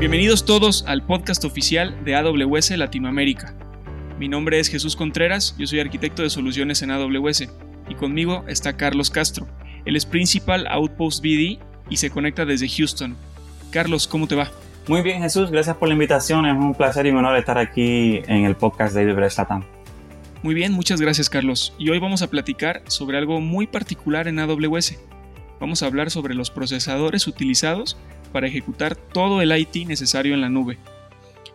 Bienvenidos todos al podcast oficial de AWS Latinoamérica. Mi nombre es Jesús Contreras, yo soy arquitecto de soluciones en AWS y conmigo está Carlos Castro. Él es Principal Outpost BD y se conecta desde Houston. Carlos, ¿cómo te va? Muy bien Jesús, gracias por la invitación, es un placer y un honor estar aquí en el podcast de AWS Latam. Muy bien, muchas gracias Carlos. Y hoy vamos a platicar sobre algo muy particular en AWS. Vamos a hablar sobre los procesadores utilizados para ejecutar todo el IT necesario en la nube.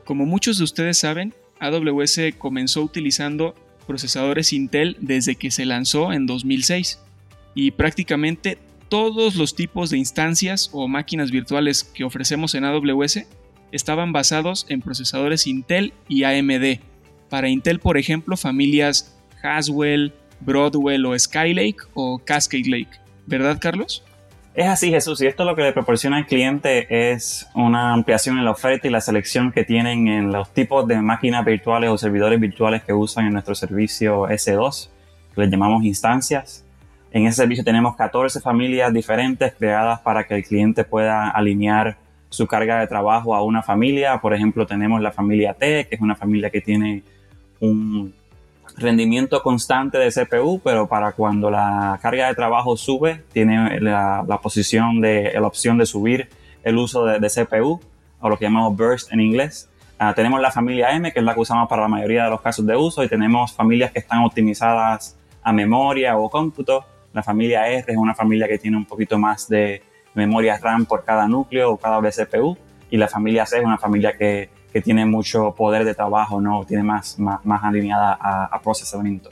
Como muchos de ustedes saben, AWS comenzó utilizando procesadores Intel desde que se lanzó en 2006 y prácticamente todos los tipos de instancias o máquinas virtuales que ofrecemos en AWS estaban basados en procesadores Intel y AMD. Para Intel, por ejemplo, familias Haswell, Broadwell o Skylake o Cascade Lake. ¿Verdad, Carlos? Es así, Jesús, y esto lo que le proporciona al cliente es una ampliación en la oferta y la selección que tienen en los tipos de máquinas virtuales o servidores virtuales que usan en nuestro servicio S2, que les llamamos instancias. En ese servicio tenemos 14 familias diferentes creadas para que el cliente pueda alinear su carga de trabajo a una familia. Por ejemplo, tenemos la familia T, que es una familia que tiene un rendimiento constante de CPU, pero para cuando la carga de trabajo sube, tiene la, posición de la opción de subir el uso de, CPU, o lo que llamamos burst en inglés. Ah, tenemos la familia M, que es la que usamos para la mayoría de los casos de uso, y tenemos familias que están optimizadas a memoria o cómputo. La familia R es una familia que tiene un poquito más de memoria RAM por cada núcleo o cada CPU, y la familia C es una familia que que tiene mucho poder de trabajo, ¿no? Tiene más, más, alineada a, procesamiento.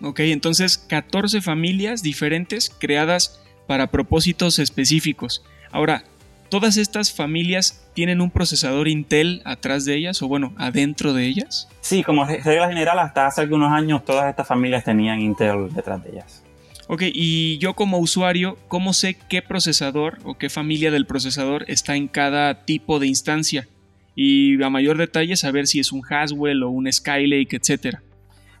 Ok, entonces 14 familias diferentes creadas para propósitos específicos. Ahora, ¿todas estas familias tienen un procesador Intel atrás de ellas o bueno, adentro de ellas? Sí, como regla general, hasta hace algunos años todas estas familias tenían Intel detrás de ellas. Ok, y yo como usuario, ¿cómo sé qué procesador o qué familia del procesador está en cada tipo de instancia? Y a mayor detalle saber si es un Haswell o un Skylake, etc.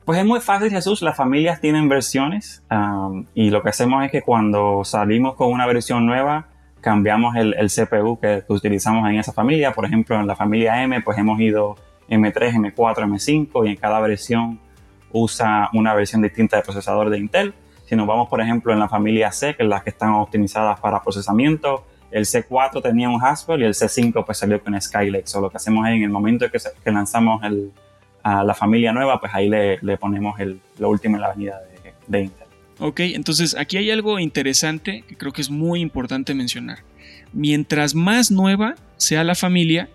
Pues es muy fácil, Jesús. Las familias tienen versiones um, y lo que hacemos es que cuando salimos con una versión nueva, cambiamos el, CPU que, utilizamos en esa familia. Por ejemplo, en la familia M, pues hemos ido M3, M4, M5 y en cada versión usa una versión distinta de procesador de Intel. Si nos vamos, por ejemplo, en la familia C, que es la que están optimizadas para procesamiento, el C4 tenía un Haswell y el C5 pues salió con Skylake. So, lo que hacemos es en el momento que, que lanzamos el, a la familia nueva, pues ahí le, le ponemos el, lo último en la avenida de, de Intel. Ok, entonces aquí hay algo interesante que creo que es muy importante mencionar. Mientras más nueva sea la familia,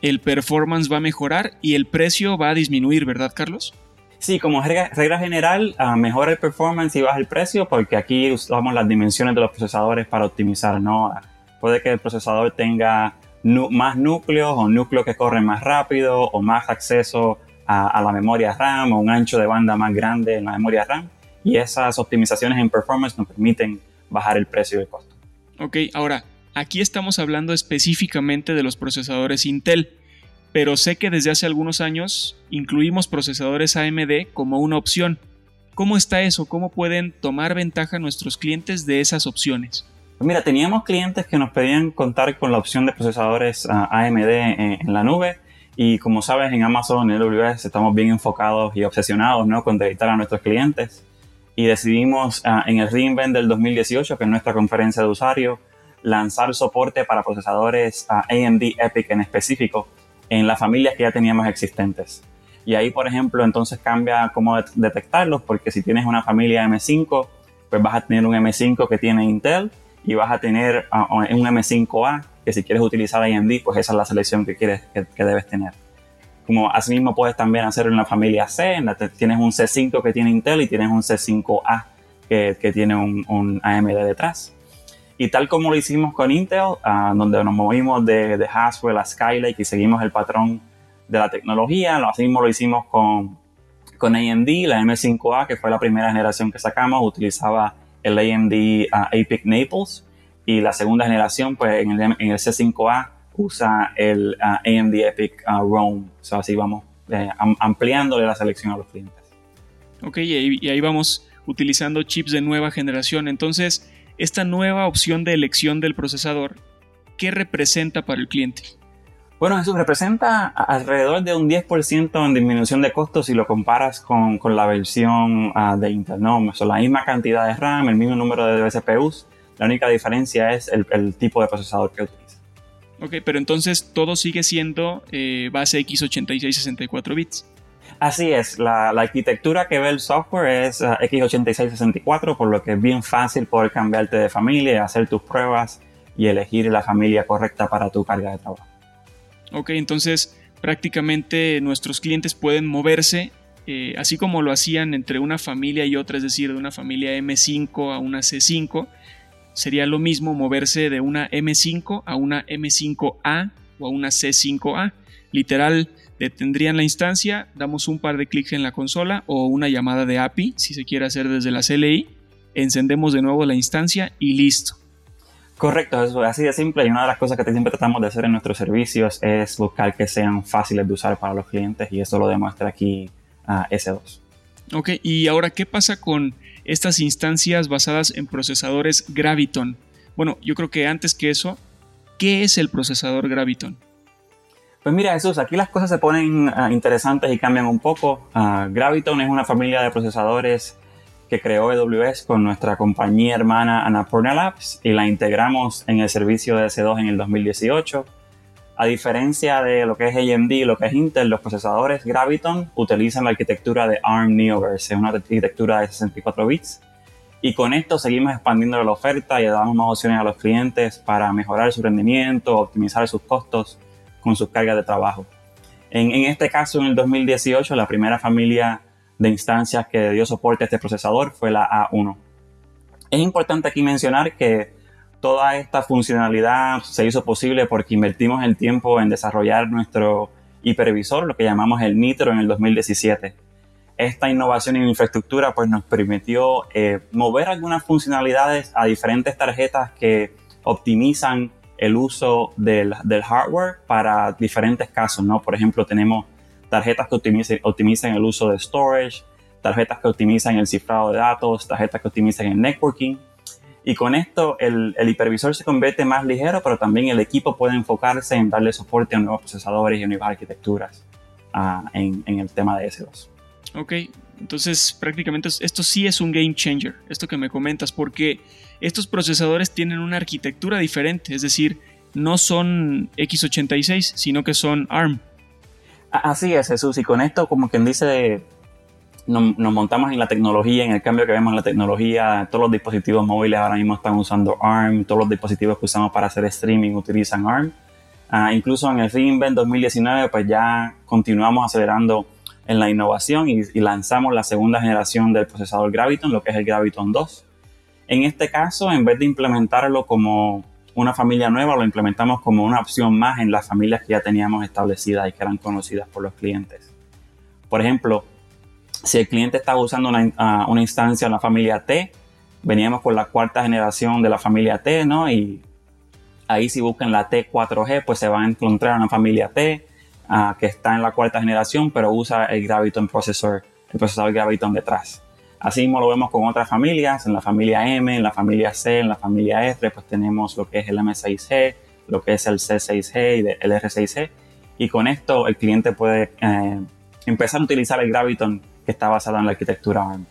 el performance va a mejorar y el precio va a disminuir, ¿verdad, Carlos? Sí, como regla, general, uh, mejora el performance y baja el precio porque aquí usamos las dimensiones de los procesadores para optimizar, ¿no? Puede que el procesador tenga más núcleos o núcleos que corren más rápido o más acceso a, la memoria RAM o un ancho de banda más grande en la memoria RAM. Y esas optimizaciones en performance nos permiten bajar el precio y el costo. Ok, ahora, aquí estamos hablando específicamente de los procesadores Intel, pero sé que desde hace algunos años incluimos procesadores AMD como una opción. ¿Cómo está eso? ¿Cómo pueden tomar ventaja nuestros clientes de esas opciones? Mira, teníamos clientes que nos pedían contar con la opción de procesadores ah, AMD en, la nube. Y como sabes, en Amazon, en AWS, estamos bien enfocados y obsesionados ¿no? con dedicar a nuestros clientes. Y decidimos ah, en el reInvent del 2018, que es nuestra conferencia de usuario, lanzar soporte para procesadores uh, ah, AMD EPIC en específico en las familias que ya teníamos existentes. Y ahí, por ejemplo, entonces cambia cómo detectarlos, porque si tienes una familia M5, pues vas a tener un M5 que tiene Intel y vas a tener un M5A, que si quieres utilizar AMD, pues esa es la selección que, quieres, que, debes tener. Como asimismo puedes también hacerlo en la familia C, tienes un C5 que tiene Intel y tienes un C5A que, que tiene un, un, AMD detrás. Y tal como lo hicimos con Intel, ah, donde nos movimos de, de Haswell a Skylake y seguimos el patrón de la tecnología, lo mismo lo hicimos con, con AMD, la M5A, que fue la primera generación que sacamos, utilizaba el AMD uh, APIC Naples y la segunda generación, pues en el, C5A usa el AMD EPIC uh, Rome. así vamos eh, ampliándole la selección a los clientes. Ok, y ahí, vamos utilizando chips de nueva generación. Entonces, esta nueva opción de elección del procesador, ¿qué representa para el cliente? Bueno, eso representa alrededor de un 10% en disminución de costos si lo comparas con, con la versión uh, de Intel. ¿no? Son la misma cantidad de RAM, el mismo número de CPUs, la única diferencia es el, el tipo de procesador que utiliza. Ok, pero entonces todo sigue siendo eh, base x86 64 bits. Así es, la, la, arquitectura que ve el software es uh, x86 64, por lo que es bien fácil poder cambiarte de familia, hacer tus pruebas y elegir la familia correcta para tu carga de trabajo. Ok, entonces prácticamente nuestros clientes pueden moverse eh, así como lo hacían entre una familia y otra, es decir, de una familia M5 a una C5, sería lo mismo moverse de una M5 a una M5A o a una C5A. Literal, detendrían la instancia, damos un par de clics en la consola o una llamada de API, si se quiere hacer desde la CLI, encendemos de nuevo la instancia y listo. Correcto, es así de simple y una de las cosas que siempre tratamos de hacer en nuestros servicios es buscar que sean fáciles de usar para los clientes y eso lo demuestra aquí uh, S2. Ok, y ahora, ¿qué pasa con estas instancias basadas en procesadores Graviton? Bueno, yo creo que antes que eso, ¿qué es el procesador Graviton? Pues mira Jesús, aquí las cosas se ponen uh, interesantes y cambian un poco. Uh, Graviton es una familia de procesadores que creó AWS con nuestra compañía hermana Annapurna Labs y la integramos en el servicio de S2 en el 2018. A diferencia de lo que es AMD y lo que es Intel, los procesadores Graviton utilizan la arquitectura de ARM Neoverse, es una arquitectura de 64 bits. Y con esto seguimos expandiendo la oferta y damos más opciones a los clientes para mejorar su rendimiento, optimizar sus costos con sus cargas de trabajo. En, en este caso, en el 2018, la primera familia de instancias que dio soporte a este procesador fue la A1. Es importante aquí mencionar que toda esta funcionalidad se hizo posible porque invertimos el tiempo en desarrollar nuestro hipervisor, lo que llamamos el Nitro en el 2017. Esta innovación en infraestructura pues nos permitió eh, mover algunas funcionalidades a diferentes tarjetas que optimizan el uso del, del, hardware para diferentes casos, ¿no? Por ejemplo, tenemos tarjetas que optimicen, el uso de storage, tarjetas que optimizan el cifrado de datos, tarjetas que optimizan el networking. Y con esto el, hipervisor se convierte más ligero, pero también el equipo puede enfocarse en darle soporte a nuevos procesadores y nuevas arquitecturas uh, en, en, el tema de S2. Ok, entonces prácticamente esto sí es un game changer, esto que me comentas, porque estos procesadores tienen una arquitectura diferente, es decir, no son x86, sino que son ARM. Así es, Jesús. Y con esto, como quien dice, nos, montamos en la tecnología, en el cambio que vemos en la tecnología. Todos los dispositivos móviles ahora mismo están usando ARM. Todos los dispositivos que usamos para hacer streaming utilizan ARM. Ah, incluso en el reInvent 2019, pues ya continuamos acelerando en la innovación y, y, lanzamos la segunda generación del procesador Graviton, lo que es el Graviton 2. En este caso, en vez de implementarlo como una familia nueva, lo implementamos como una opción más en las familias que ya teníamos establecidas y que eran conocidas por los clientes. Por ejemplo, si el cliente estaba usando una, ah, instancia en la familia T, veníamos con la cuarta generación de la familia T, ¿no? Y ahí si buscan la T4G, pues se va a encontrar una familia T uh, que está en la cuarta generación, pero usa el Graviton Processor, el procesador Graviton detrás. Así mismo lo vemos con otras familias, en la familia M, en la familia C, en la familia R, pues tenemos lo que es el M6G, lo que es el C6G y el R6G. Y con esto el cliente puede eh, empezar a utilizar el Graviton que está basado en la arquitectura ARM.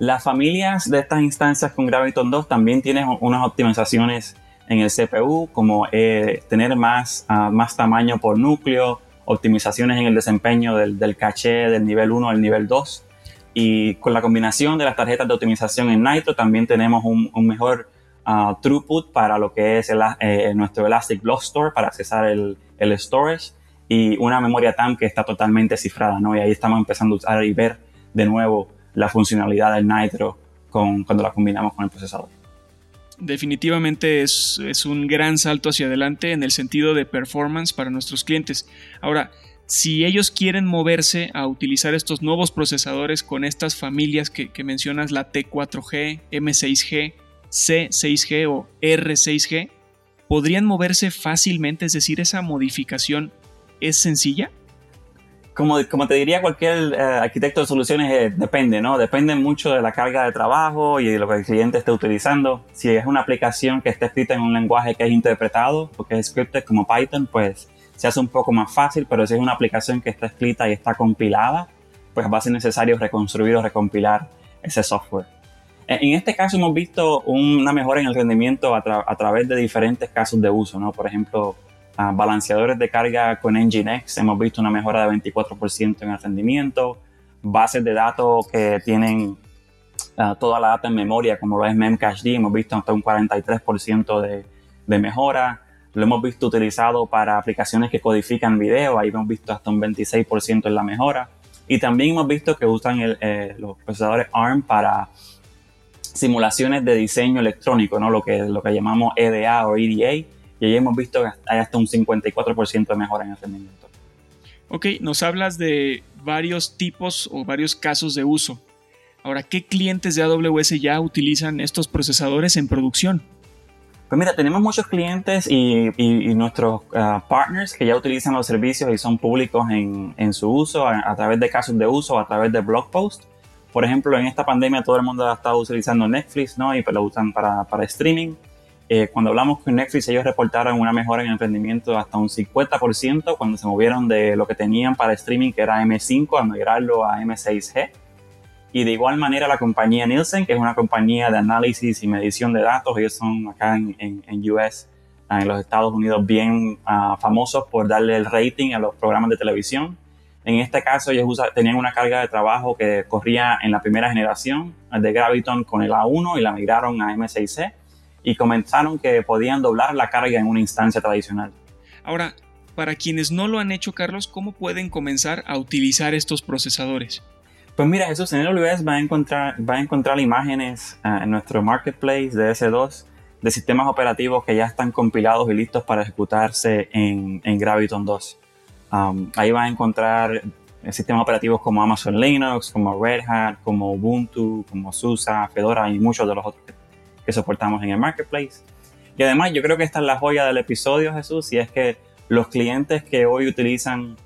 Las familias de estas instancias con Graviton 2 también tienen unas optimizaciones en el CPU, como eh, tener más, uh, más tamaño por núcleo, optimizaciones en el desempeño del, del caché del nivel 1 al nivel 2 y con la combinación de las tarjetas de optimización en Nitro también tenemos un, mejor uh, throughput para lo que es eh, nuestro Elastic Block Store para accesar el, el, storage y una memoria TAM que está totalmente cifrada, ¿no? Y ahí estamos empezando a usar y ver de nuevo la funcionalidad del Nitro con, cuando la combinamos con el procesador. Definitivamente es, es un gran salto hacia adelante en el sentido de performance para nuestros clientes. Ahora, si ellos quieren moverse a utilizar estos nuevos procesadores con estas familias que, mencionas, la T4G, M6G, C6G o R6G, ¿podrían moverse fácilmente? Es decir, esa modificación es sencilla. Como, como te diría cualquier eh, arquitecto de soluciones, eh, depende, ¿no? Depende mucho de la carga de trabajo y de lo que el cliente esté utilizando. Si es una aplicación que está escrita en un lenguaje que es interpretado, porque es scripted como Python, pues se hace un poco más fácil, pero si es una aplicación que está escrita y está compilada, pues va a ser necesario reconstruir o recompilar ese software. En este caso hemos visto una mejora en el rendimiento a, través de diferentes casos de uso, ¿no? Por ejemplo, balanceadores de carga con Nginx, hemos visto una mejora de 24% en el rendimiento, bases de datos que tienen ah, toda la data en memoria, como lo es Memcached, hemos visto hasta un 43% de, de mejora, lo hemos visto utilizado para aplicaciones que codifican video, ahí hemos visto hasta un 26% en la mejora. Y también hemos visto que usan eh, los procesadores ARM para simulaciones de diseño electrónico, ¿no? lo, que, lo que llamamos EDA o EDA, y ahí hemos visto que hay hasta un 54% de mejora en el rendimiento. Ok, nos hablas de varios tipos o varios casos de uso. Ahora, ¿qué clientes de AWS ya utilizan estos procesadores en producción? Pues mira, tenemos muchos clientes y, nuestros ah, partners que ya utilizan los servicios y son públicos en, su uso a, través de casos de uso, a través de blog posts. Por ejemplo, en esta pandemia todo el mundo ha estado utilizando Netflix, ¿no? Y pues lo usan para, para streaming. Eh, cuando hablamos con Netflix, ellos reportaron una mejora en el rendimiento de hasta un 50% cuando se movieron de lo que tenían para streaming, que era M5, a migrarlo a M6G. Y de igual manera la compañía Nielsen, que es una compañía de análisis y medición de datos, ellos son acá en, en, US, ah, en los Estados Unidos, bien ah, famosos por darle el rating a los programas de televisión. En este caso ellos tenían una carga de trabajo que corría en la primera generación de Graviton con el A1 y la migraron a M6C y comenzaron que podían doblar la carga en una instancia tradicional. Ahora, para quienes no lo han hecho, Carlos, ¿cómo pueden comenzar a utilizar estos procesadores? Pues mira, Jesús, en AWS va a encontrar, va a encontrar imágenes ah, en nuestro marketplace de S2 de sistemas operativos que ya están compilados y listos para ejecutarse en, en Graviton 2. Um, ahí va a encontrar sistemas operativos como Amazon Linux, como Red Hat, como Ubuntu, como SUSE, Fedora y muchos de los otros que, que soportamos en el marketplace. Y además yo creo que esta es la joya del episodio, Jesús, y es que los clientes que hoy utilizan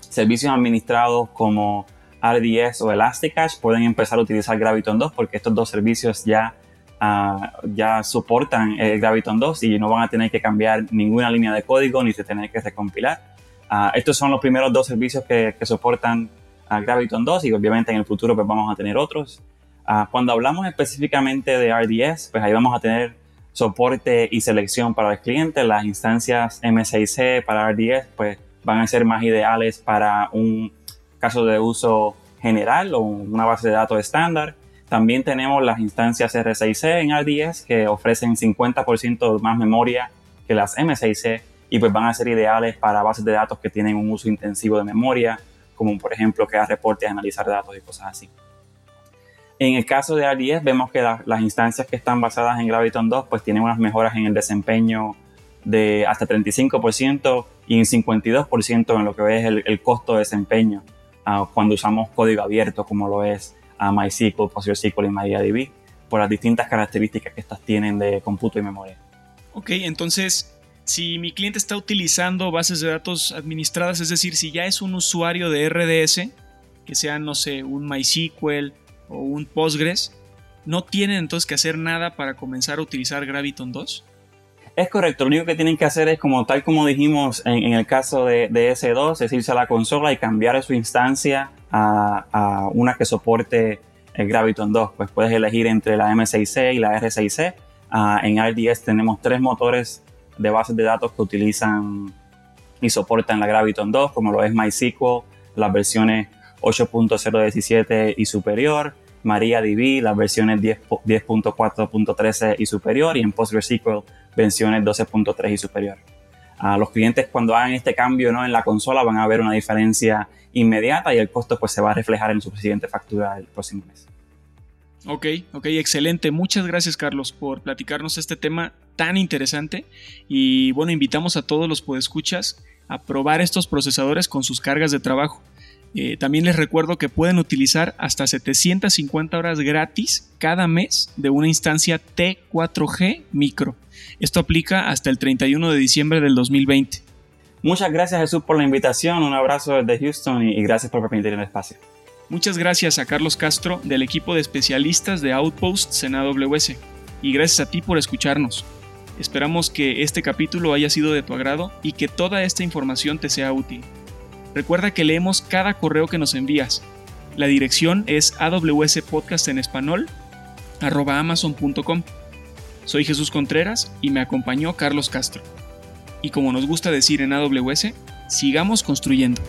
servicios administrados como RDS o Elasticache pueden empezar a utilizar Graviton 2 porque estos dos servicios ya, ah, ya soportan el Graviton 2 y no van a tener que cambiar ninguna línea de código ni se tener que recompilar. Uh, estos son los primeros dos servicios que, que soportan a Graviton 2 y obviamente en el futuro pues vamos a tener otros. Cuando hablamos específicamente de RDS, pues ahí vamos a tener soporte y selección para el cliente. Las instancias M6C para RDS pues van a ser más ideales para un caso de uso general o una base de datos estándar. También tenemos las instancias R6C en RDS que ofrecen 50% más memoria que las M6C y pues van a ser ideales para bases de datos que tienen un uso intensivo de memoria, como por ejemplo crear reportes, analizar datos y cosas así. En el caso de RDS vemos que las instancias que están basadas en Graviton 2 pues tienen unas mejoras en el desempeño de hasta 35% y un 52% en lo que es el, el costo de desempeño cuando usamos código abierto como lo es MySQL, PostgreSQL y MariaDB por las distintas características que estas tienen de cómputo y memoria. Ok, entonces si mi cliente está utilizando bases de datos administradas, es decir, si ya es un usuario de RDS, que sea, no sé, un MySQL o un Postgres, ¿no tienen entonces que hacer nada para comenzar a utilizar Graviton 2? Es correcto, lo único que tienen que hacer es como tal como dijimos en, el caso de, S2, es irse a la consola y cambiar su instancia a, una que soporte el Graviton 2. Pues puedes elegir entre la M6C y la R6C. Ah, en RDS tenemos tres motores de bases de datos que utilizan y soportan la Graviton 2, como lo es MySQL, las versiones 8.017 y superior, MariaDB, las versiones 10.4.13 y superior, y en PostgreSQL versiones 12.3 y superior. A los clientes cuando hagan este cambio ¿no? en la consola van a ver una diferencia inmediata y el costo pues se va a reflejar en su siguiente factura el próximo mes. Ok, ok, excelente. Muchas gracias Carlos por platicarnos este tema tan interesante y bueno, invitamos a todos los podescuchas a probar estos procesadores con sus cargas de trabajo. Eh, también les recuerdo que pueden utilizar hasta 750 horas gratis cada mes de una instancia T4G micro. Esto aplica hasta el 31 de diciembre del 2020. Muchas gracias Jesús por la invitación, un abrazo desde Houston y, gracias por permitir el espacio. Muchas gracias a Carlos Castro del equipo de especialistas de Outposts en AWS y gracias a ti por escucharnos. Esperamos que este capítulo haya sido de tu agrado y que toda esta información te sea útil. Recuerda que leemos cada correo que nos envías. La dirección es awspodcast amazon.com. Soy Jesús Contreras y me acompañó Carlos Castro. Y como nos gusta decir en AWS, sigamos construyendo.